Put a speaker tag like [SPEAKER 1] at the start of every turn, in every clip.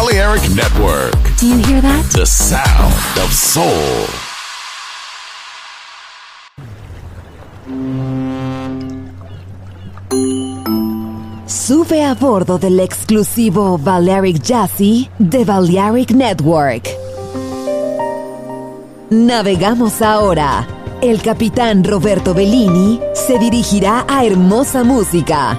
[SPEAKER 1] Balearic Network,
[SPEAKER 2] Do you hear that?
[SPEAKER 1] the sound of soul.
[SPEAKER 2] Sube a bordo del exclusivo Balearic Jazzy de Balearic Network. Navegamos ahora. El capitán Roberto Bellini se dirigirá a hermosa música.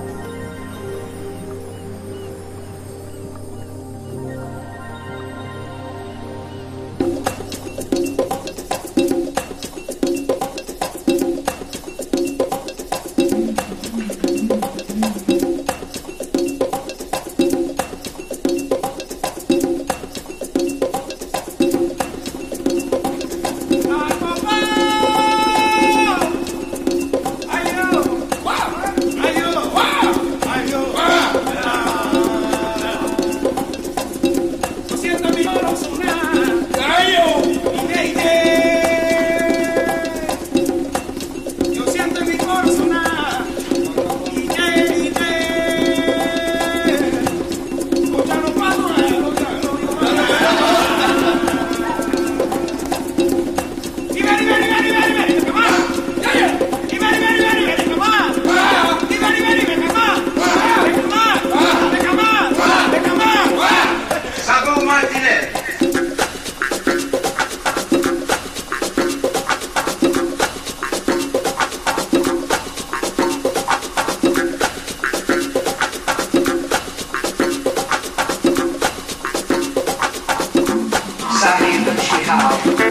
[SPEAKER 3] Sahib
[SPEAKER 2] Shihab.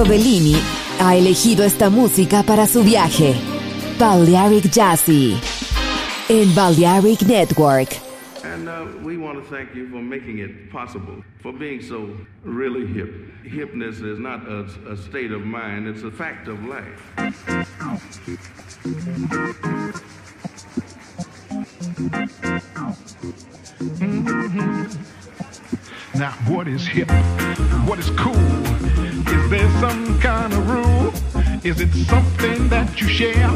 [SPEAKER 4] Roberto Bellini ha elegido esta música para su viaje. Balearic Jazzy. En Balearic Network.
[SPEAKER 5] And uh, we want to thank you for making it possible, for being so really hip. Hipness is not a, a state of mind, it's a fact of life.
[SPEAKER 6] Now, what is hip? What is cool? There some kind of rule? Is it something that you share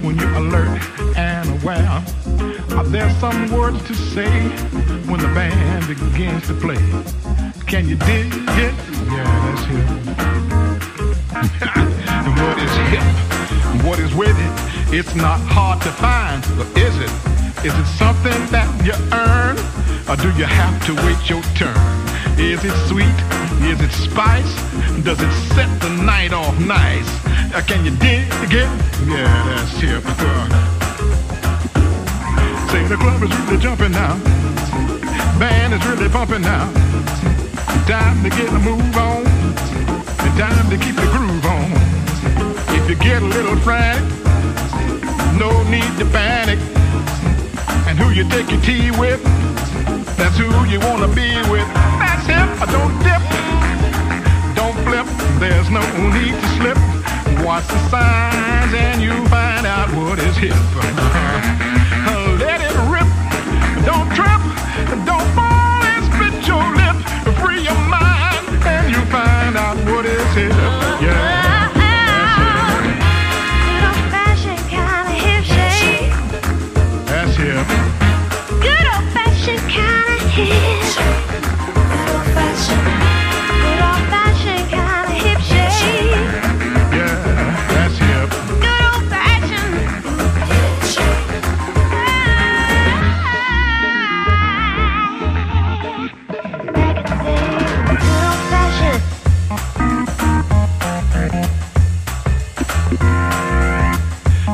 [SPEAKER 6] when you're alert and aware? Are there some words to say when the band begins to play? Can you dig it? Yeah, that's hip. what is hip? What is with it? It's not hard to find, but is it? Is it something that you earn? Or do you have to wait your turn? Is it sweet? Is it spice? Does it set the night off nice? Uh, can you dig it? Yeah, that's hip. Say the club is really jumping now. Band is really pumping now. Time to get a move on. And time to keep the groove on. If you get a little frantic, no need to panic. And who you take your tea with, that's who you wanna be with. Him. Don't dip, don't flip. There's no need to slip. Watch the signs and you find out what is hip. Let it rip. Don't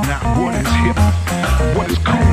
[SPEAKER 6] Now what is hip? What is cool?